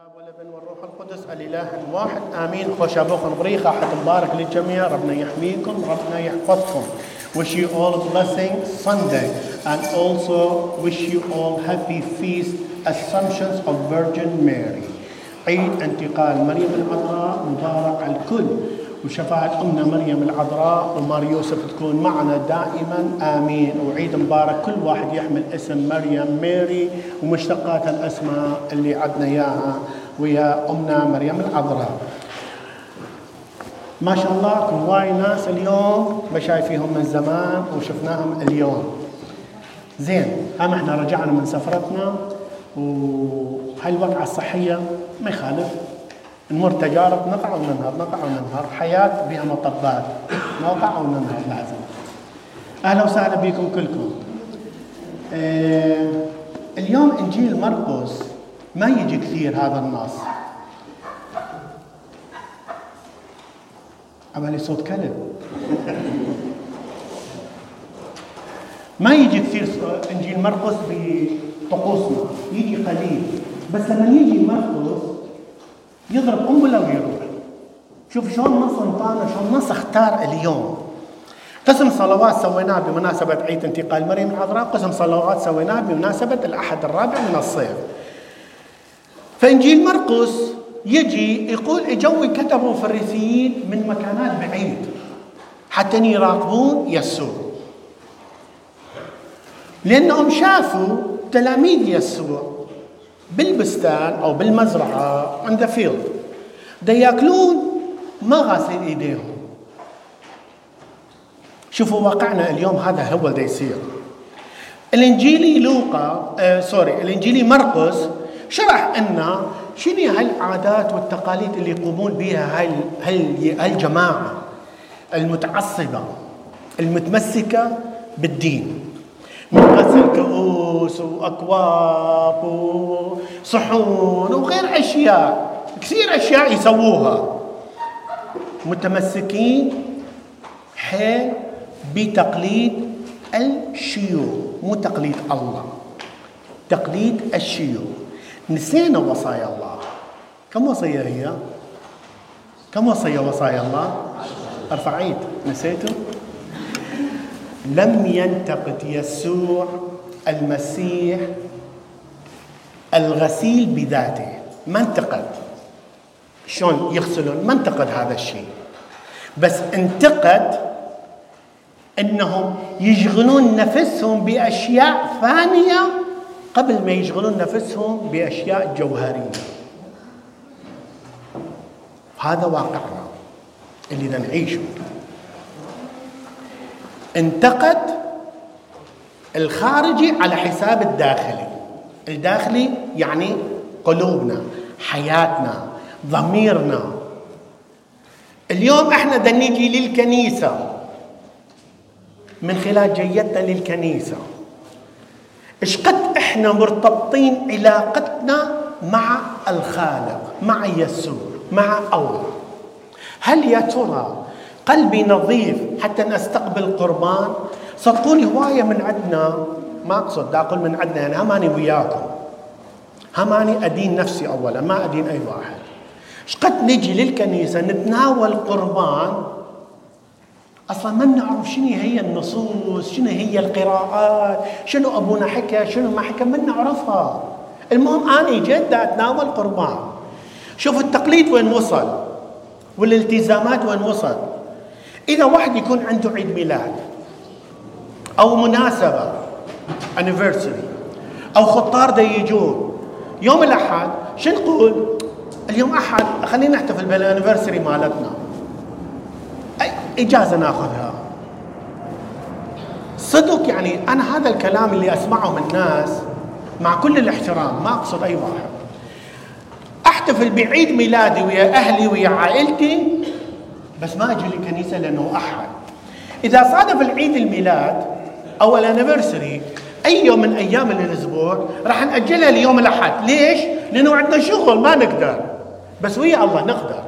الاب والابن والروح القدس الإله الواحد. آمين. خوش أبوكم. بريخه احد مبارك للجميع. ربنا يحميكم ربنا يحفظكم. Wish you all a blessing Sunday. And also wish you all happy feast Assumptions of Virgin Mary. عيد انتقال مريم العذراء مبارك على الكل. وشفاعة أمنا مريم العذراء ومار يوسف تكون معنا دائما. آمين. وعيد مبارك. كل واحد يحمل اسم مريم ميري ومشتقات الأسماء اللي عدنا إياها ويا أمنا مريم العذراء. ما شاء الله كل وايد ناس اليوم ما شايفيهم من زمان وشفناهم اليوم. زين هم إحنا رجعنا من سفرتنا وهالوقعة الصحية ما يخالف. نمر تجارب نقع وننهض نقع وننهض. حياة بها مطبات نوقع وننهض لازم. أهلا وسهلا بكم كلكم. آه اليوم إنجيل مرقس ما يجي كثير هذا النص. عملي صوت كلب. ما يجي كثير إنجيل مرقس بطقوسنا. يجي قليل. بس لما يجي مرقس يضرب قنبلة ويروح. شوف شلون نص انطانا شلون نص اختار اليوم. قسم صلوات سويناه بمناسبة عيد انتقال مريم العذراء قسم صلوات سويناه بمناسبة الأحد الرابع من الصيف. فإنجيل مرقس يجي يقول اجوا كتبوا فريسيين من مكانات بعيد. حتى يراقبون يسوع. لأنهم شافوا تلاميذ يسوع. بالبستان أو بالمزرعة عند field دا يأكلون ما غاسلين إيديهم. شوفوا واقعنا اليوم هذا هو اللي يصير. الإنجيلي لوقا آه sorry الإنجيلي مرقس شرح إن شنو هالعادات والتقاليد اللي يقومون بها هالجماعه المتعصبة المتمسكة بالدين. غسل كؤوس وأكواب وصحون وغير أشياء كثير أشياء يسووها متمسكين حيل بتقليد الشيوخ مو تقليد الله تقليد الشيوخ نسينا وصايا الله كم وصية هي؟ كم وصية وصايا الله؟ أرفع عيد نسيتوا؟ لم ينتقد يسوع المسيح الغسيل بذاته. ما انتقد. شلون يغسلون؟ ما انتقد هذا الشيء. بس انتقد انهم يشغلون نفسهم بأشياء ثانية قبل ما يشغلون نفسهم بأشياء جوهرية. هذا واقعنا. اللي نعيشه. انتقد الخارجي على حساب الداخلي. الداخلي يعني قلوبنا حياتنا ضميرنا. اليوم إحنا بدنا للكنيسة. من خلال جيتنا للكنيسة. إيش قد إحنا مرتبطين علاقتنا مع الخالق مع يسوع مع الله؟ هل يا ترى قلبي نظيف حتى نستقبل قربان. صدقوني هواية من عندنا ما أقصد أقول من عندنا يعني هماني وياكم. هماني أدين نفسي أولا ما أدين أي واحد. إيش قد نجي للكنيسة نتناول قربان؟ أصلا ما نعرف شنو هي النصوص شنو هي القراءات شنو أبونا حكى شنو ما حكى ما نعرفها المهم أنا جيت أتناول قربان. شوف التقليد وين وصل والالتزامات وين وصل. إذا واحد يكون عنده عيد ميلاد أو مناسبة anniversary أو خطار دا يجون يوم الأحد شو نقول؟ اليوم أحد خلينا نحتفل بالانيفرساري مالتنا. أي إجازة ناخذها. صدق يعني أنا هذا الكلام اللي أسمعه من الناس مع كل الاحترام ما أقصد أي واحد. أحتفل بعيد ميلادي ويا أهلي ويا عائلتي بس ما أجي للكنيسة لأنه احد إذا صادف العيد الميلاد أو الانيفرساري أي يوم من أيام الأسبوع راح نأجلها ليوم الأحد. ليش؟ لأنه عندنا شغل ما نقدر. بس ويا الله نقدر.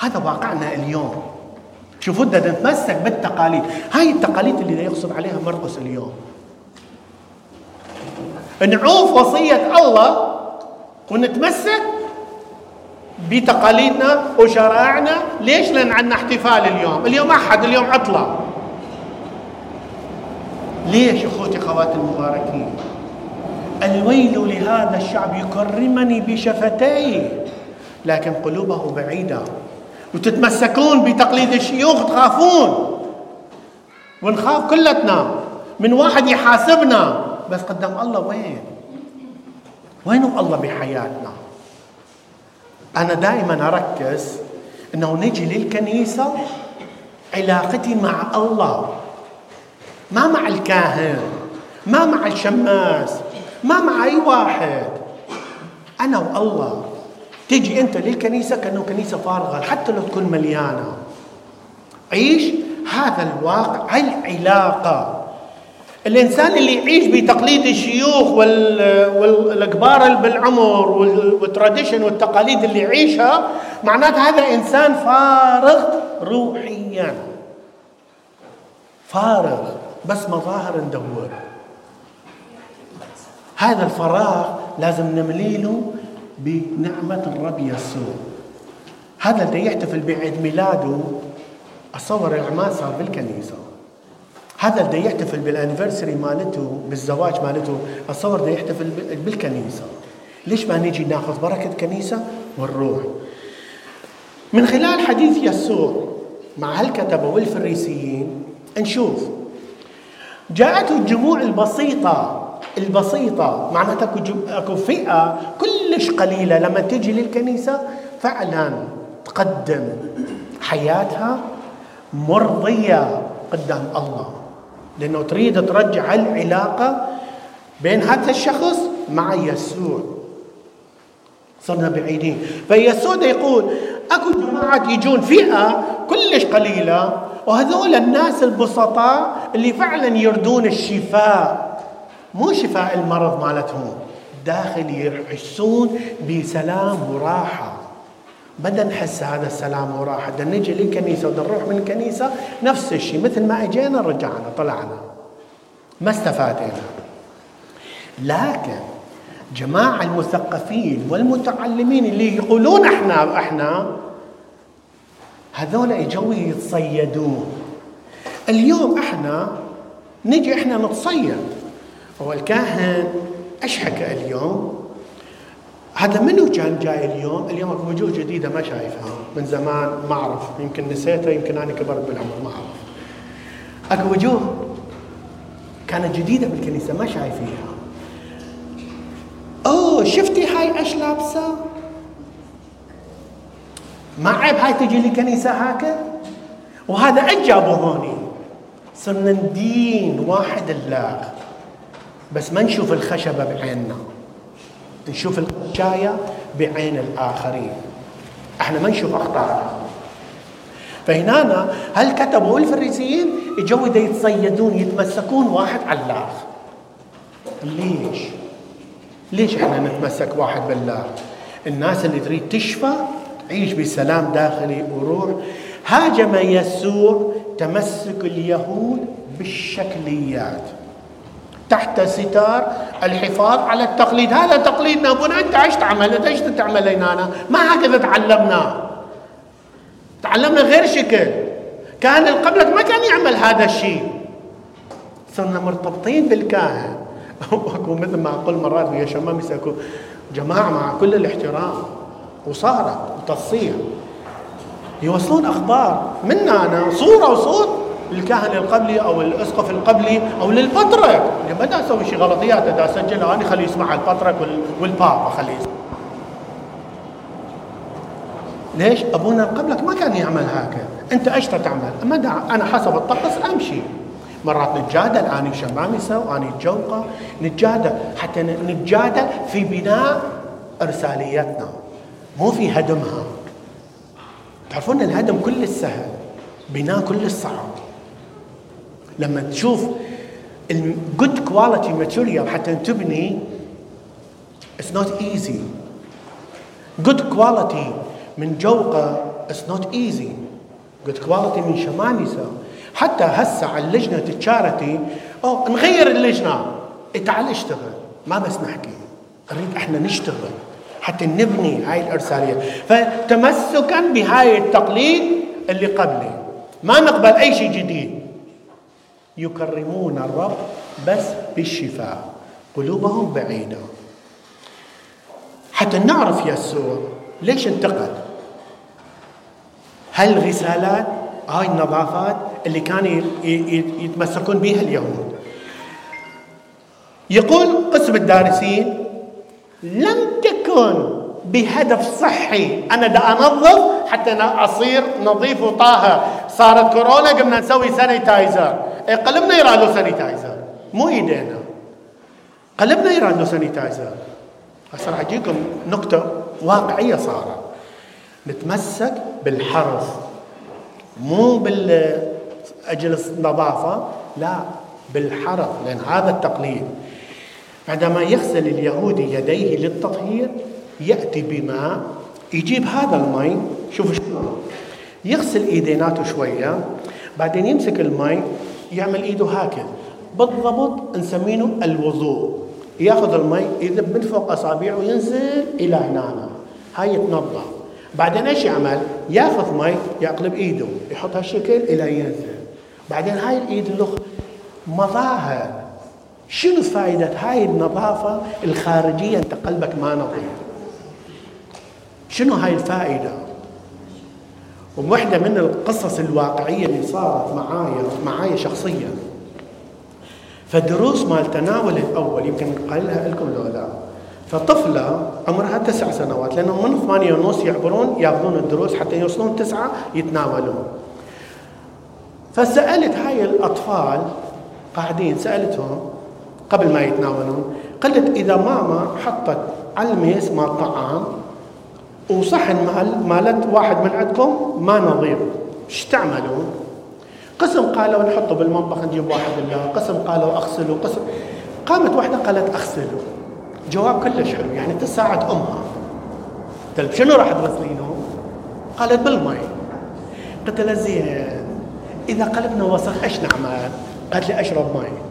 هذا واقعنا اليوم. شوفوا بدنا نتمسك بالتقاليد. هاي التقاليد اللي يقصد عليها مرقس اليوم. نعوف وصية الله ونتمسك بتقاليدنا وشرائعنا. ليش؟ لأن عندنا احتفال اليوم. اليوم أحد اليوم عطلة. ليش أخوتي اخواتي المباركين؟ الويل لهذا الشعب يكرمني بشفتيه لكن قلوبه بعيدة. وتتمسكون بتقليد الشيوخ تخافون. ونخاف كلتنا. من واحد يحاسبنا. بس قدام الله وين؟ وين الله بحياتنا؟ أنا دائما أركز أنه نجي للكنيسة علاقتي مع الله. ما مع الكاهن ما مع الشماس ما مع أي واحد. أنا والله تجي أنت للكنيسة كأنه كنيسة فارغة حتى لو تكون مليانة. عيش هذا الواقع العلاقة. الإنسان اللي يعيش بتقليد الشيوخ والكبار بالعمر والتراديشن والتقاليد اللي يعيشها معناته هذا إنسان فارغ روحيا. فارغ بس مظاهر ندور هذا الفراغ لازم نمليله بنعمة الرب يسوع. هذا اللي يحتفل بعيد ميلاده أصور العمال صار بالكنيسة. هذا اللي يحتفل بالانيفرساري مالته بالزواج مالته. اتصور بده يحتفل بالكنيسة. ليش ما نيجي ناخذ بركة كنيسة ونروح؟ من خلال حديث يسوع مع هالكتبة والفريسيين نشوف. جاءته الجموع البسيطة البسيطة معناتها أكو فئة كلش قليلة. لما تجي للكنيسة فعلا تقدم حياتها مرضية قدام الله. لأنه تريد ترجع العلاقة بين هذا الشخص مع يسوع. صرنا بعيدين. فيسوع يقول أكو جماعات يجون فئة كلش قليلة وهذول الناس البسطاء اللي فعلا يردون الشفاء. مو شفاء المرض مالتهم داخل يحسون بسلام وراحة. بدنا نحس هذا السلام وراحة. بدنا نجي للكنيسة بدنا نروح من الكنيسة نفس الشيء مثل ما اجينا رجعنا طلعنا. ما استفادنا لكن جماعة المثقفين والمتعلمين اللي يقولون إحنا إحنا هذول اجوا يتصيدون. اليوم إحنا نجي إحنا نتصيد. هو الكاهن إيش حكى اليوم هذا منو كان جاي اليوم؟ اليوم أكو وجوه جديدة ما شايفها من زمان ما أعرف يمكن نسيتها يمكن أنا كبرت بالعمر ما أعرف. أكو وجوه كانت جديدة بالكنيسة ما شايفيها. أوه شفتي هاي إيش لابسة؟ ما عيب هاي تجي لي كنيسه هكا؟ وهذا اجابوا هوني صرنا ندين واحد الله بس ما نشوف الخشبة بعيننا نشوف القشاية بعين الآخرين. إحنا ما نشوف أخطارنا فهنا هل كتبوا الفريسيين اجوا يتصيدون يتمسكون واحد على الآخر ليش؟ ليش إحنا نتمسك واحد بالله؟ الناس اللي تريد تشفى تعيش بسلام داخلي وروح. هاجم يسوع تمسك اليهود بالشكليات. تحت ستار الحفاظ على التقليد. هذا تقليدنا ابونا انت إيش تعمل إيش تعمل لنا ما هكذا تعلمنا. تعلمنا غير شكل. كان قبلك ما كان يعمل هذا الشيء. صرنا مرتبطين بالكاهن. أكو مثل ما أقول مرات ويا شمام اكو جماعة مع كل الاحترام وصارت وتصير يوصلون أخبار. منا أنا صورة وصوت. للكاهن القبلي أو الأسقف القبلي أو للبطرك ما دا أسوي شيء غلطيات دا اسجلها أنا خليه يسمع البطرك والبابا خليه يسمع. ليش؟ أبونا قبلك ما كان يعمل هكذا، أنت إيش تعمل؟ ما أنا حسب الطقس أمشي. مرات نتجادل اني شمامسه واني جوقة، نتجادل حتى نتجادل في بناء إرساليتنا. مو في هدمها. تعرفون الهدم كل السهل. بناء كل الصعب. لما تشوف ال good quality material حتى تبني it's not easy good quality من جوقة it's not easy good quality من شمامسه حتى هسه على اللجنة ال charity أو نغير اللجنة. إيه تعال اشتغل. ما بس نحكي. نريد إحنا نشتغل حتى نبني هاي الإرسالية. فتمسكا بهاي التقليد اللي قبله ما نقبل أي شيء جديد. يكرمون الرب بس بالشفاء. قلوبهم بعيدة. حتى نعرف يسوع ليش انتقد؟ هل رسالات هاي النظافات اللي كانوا يتمسكون بها اليهود؟ يقول قسم الدارسين لم تكن بهدف صحي. أنا دا أنظف حتى أصير نظيف وطاهر. صارت كورونا قمنا نسوي سانيتايزر إيه، قلبنا له sanitizer مو ايدينا قلبنا له sanitizer هسه راح اجيكم نقطة واقعية صارت نتمسك بالحرف مو بالأجل النظافة لا بالحرف لأن هذا التقليد عندما يغسل اليهودي يديه للتطهير يأتي بماء يجيب هذا المي شوف شلون يغسل ايديناته شوية بعدين يمسك المي يعمل إيده هكذا. بالضبط نسمينه الوضوء. ياخذ المي يذب من فوق أصابعه وينزل إلى هنا هاي يتنظف. بعدين إيش يعمل؟ ياخذ مي يقلب إيده. يحط هالشكل إلى ينزل. بعدين هاي الإيد اللخ مظاهر شنو فائدة هاي النظافة الخارجية أنت قلبك ما نظيف؟ شنو هاي الفائدة؟ وواحدة من القصص الواقعية اللي صارت معايا معايا شخصيا. فدروس مال تناول الأول يمكن قايلها لكم لو لا. فطفلة عمرها تسع سنوات لأنهم من ثمانية ونص يعبرون يأخذون الدروس حتى يوصلون تسعة يتناولون. فسألت هاي الأطفال قاعدين سألتهم قبل ما يتناولون قالت إذا ماما حطت على الميز مال طعام وصحن مال مالت واحد من عندكم ما نظيف إيش تعملون؟ قسم قالوا نحطه بالمطبخ نجيب واحد الله قسم قالوا أغسله. قسم قامت واحدة قالت أغسله. جواب كلش حلو. يعني تساعد أمها. قلت شنو راح تغسلينه؟ قالت بالمي قلت لها زين إذا قلبنا وسخ إيش نعمل؟ قالت لي أشرب مي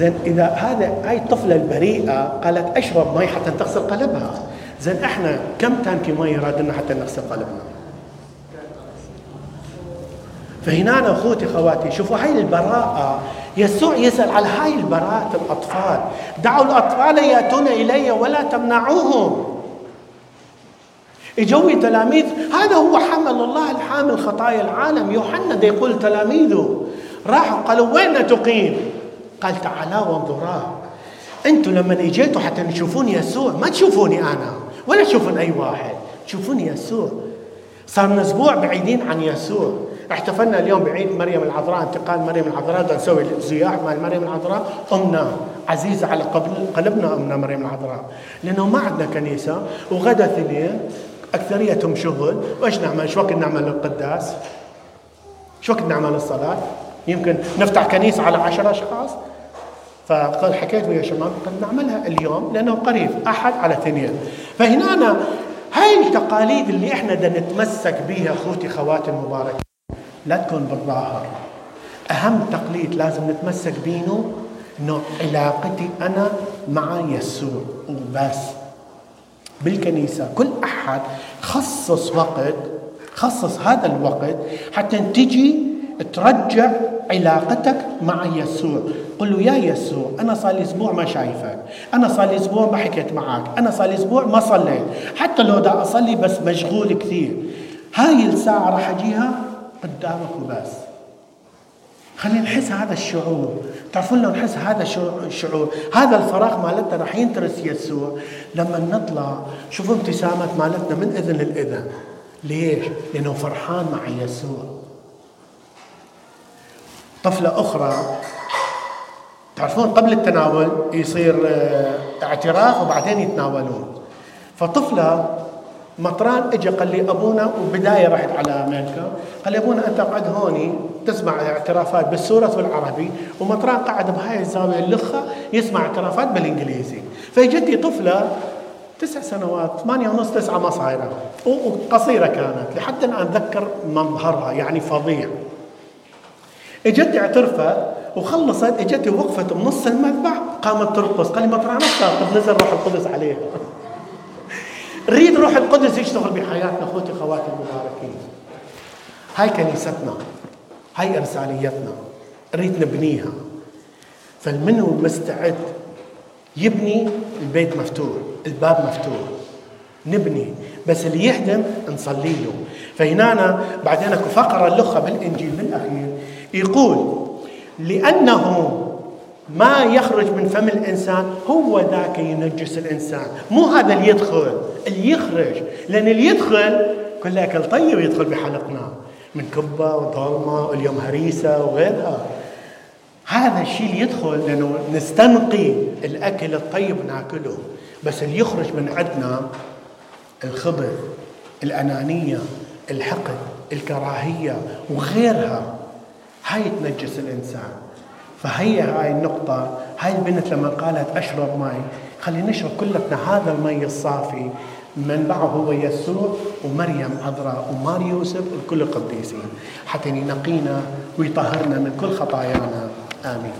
زين إذا هذا هاي الطفلة البريئة قالت أشرب مي حتى تغسل قلبها. زين إحنا كم تانكي مي رادنا حتى نغسل قلبنا؟ فهنا أخوتي خواتي شوفوا هاي البراءة. يسوع يسأل على هاي البراءة الأطفال. دعوا الأطفال يأتون إلي ولا تمنعوهم. اجوا تلاميذ هذا هو حمل الله الحامل خطايا العالم. يوحنا يقول تلاميذه راحوا قالوا وين تقيم؟ قال تعالى وانظرا. أنتم لما اجيتوا حتى تشوفون يسوع ما تشوفوني أنا ولا تشوفون أي واحد تشوفون يسوع. صار أسبوع بعيدين عن يسوع. احتفلنا اليوم بعيد مريم العذراء انتقال مريم العذراء نسوي زياح مال مريم العذراء. امنا عزيزه على قلبنا امنا مريم العذراء. لأنه ما عندنا كنيسة وغدا اثنين أكثريتهم شغل. وإيش نعمل؟ شو وقت نعمل القداس؟ شو وقت نعمل الصلاة؟ يمكن نفتح كنيسة على عشرة أشخاص. فقال حكيت ويا شباب قد نعملها اليوم لأنه قريب أحد على اثنين. فهنا أنا هاي التقاليد اللي إحنا بدنا نتمسك بها أخوتي خواتي المباركه لا تكون بالظاهر. أهم تقليد لازم نتمسك بينه إنه علاقتي أنا مع يسوع وبس. بالكنيسة كل أحد خصص وقت خصص هذا الوقت حتى تجي ترجع علاقتك مع يسوع. قل له يا يسوع أنا صار لي أسبوع ما شايفك. أنا صار لي أسبوع ما حكيت معك. أنا صار لي أسبوع ما صليت. حتى لو دا أصلي بس مشغول كثير. هاي الساعة راح أجيها قدامك وبس. خلينا نحس هذا الشعور. تعرفون لو نحس هذا الشعور هذا الفراغ مالتنا راح ينترس يسوع. لما نطلع شوفوا ابتسامات مالتنا من إذن لاذن ليش؟ لأنه فرحان مع يسوع. طفلة أخرى. تعرفون قبل التناول يصير آه، اعتراف وبعدين يتناولون. فطفلة مطران اجى قال لي أبونا وبداية رحت على أمريكا. قال لي أبونا أنت قاعد هوني تسمع اعترافات بالسورة والعربي ومطران قاعد بهاي الزاوية اللخة يسمع اعترافات بالإنجليزي. فاجتني طفلة تسع سنوات ثمانية ونص تسعة ما صايرة. وقصيرة كانت لحد الآن أتذكر مظهرها يعني فظيع. اجت اعترفت وخلصت اجت وقفت بنص المذبح قامت ترقص قال لي مطرح نفسها نزل روح القدس عليها. نريد روح القدس يشتغل بحياتنا أخوتي اخواتي المباركين. هاي كنيستنا هاي إرساليتنا نريد نبنيها. فالمنو مستعد يبني البيت مفتوح الباب مفتوح؟ نبني. بس اللي يهدم نصلي له. فهنا بعدين أكو فقرة لخه بالإنجيل بالاخير يقول لأنه ما يخرج من فم الإنسان هو ذاك ينجس الإنسان مو هذا اللي يدخل اللي يخرج. لأن اللي يدخل كل أكل طيب يدخل بحلقنا من كبة وضلمه واليوم هريسة وغيرها. هذا الشيء اللي يدخل لأنه نستنقي الأكل الطيب ناكله. بس اللي يخرج من عندنا الخبث الأنانية الحقد الكراهية وغيرها هاي تنجس الإنسان. فهي هاي النقطة هاي البنت لما قالت أشرب ماء خلينا نشرب كلنا هذا المي الصافي. منبعه هو يسوع ومريم عذراء ومار يوسف وكل القديسين. حتى ينقينا ويطهرنا من كل خطايانا. آمين.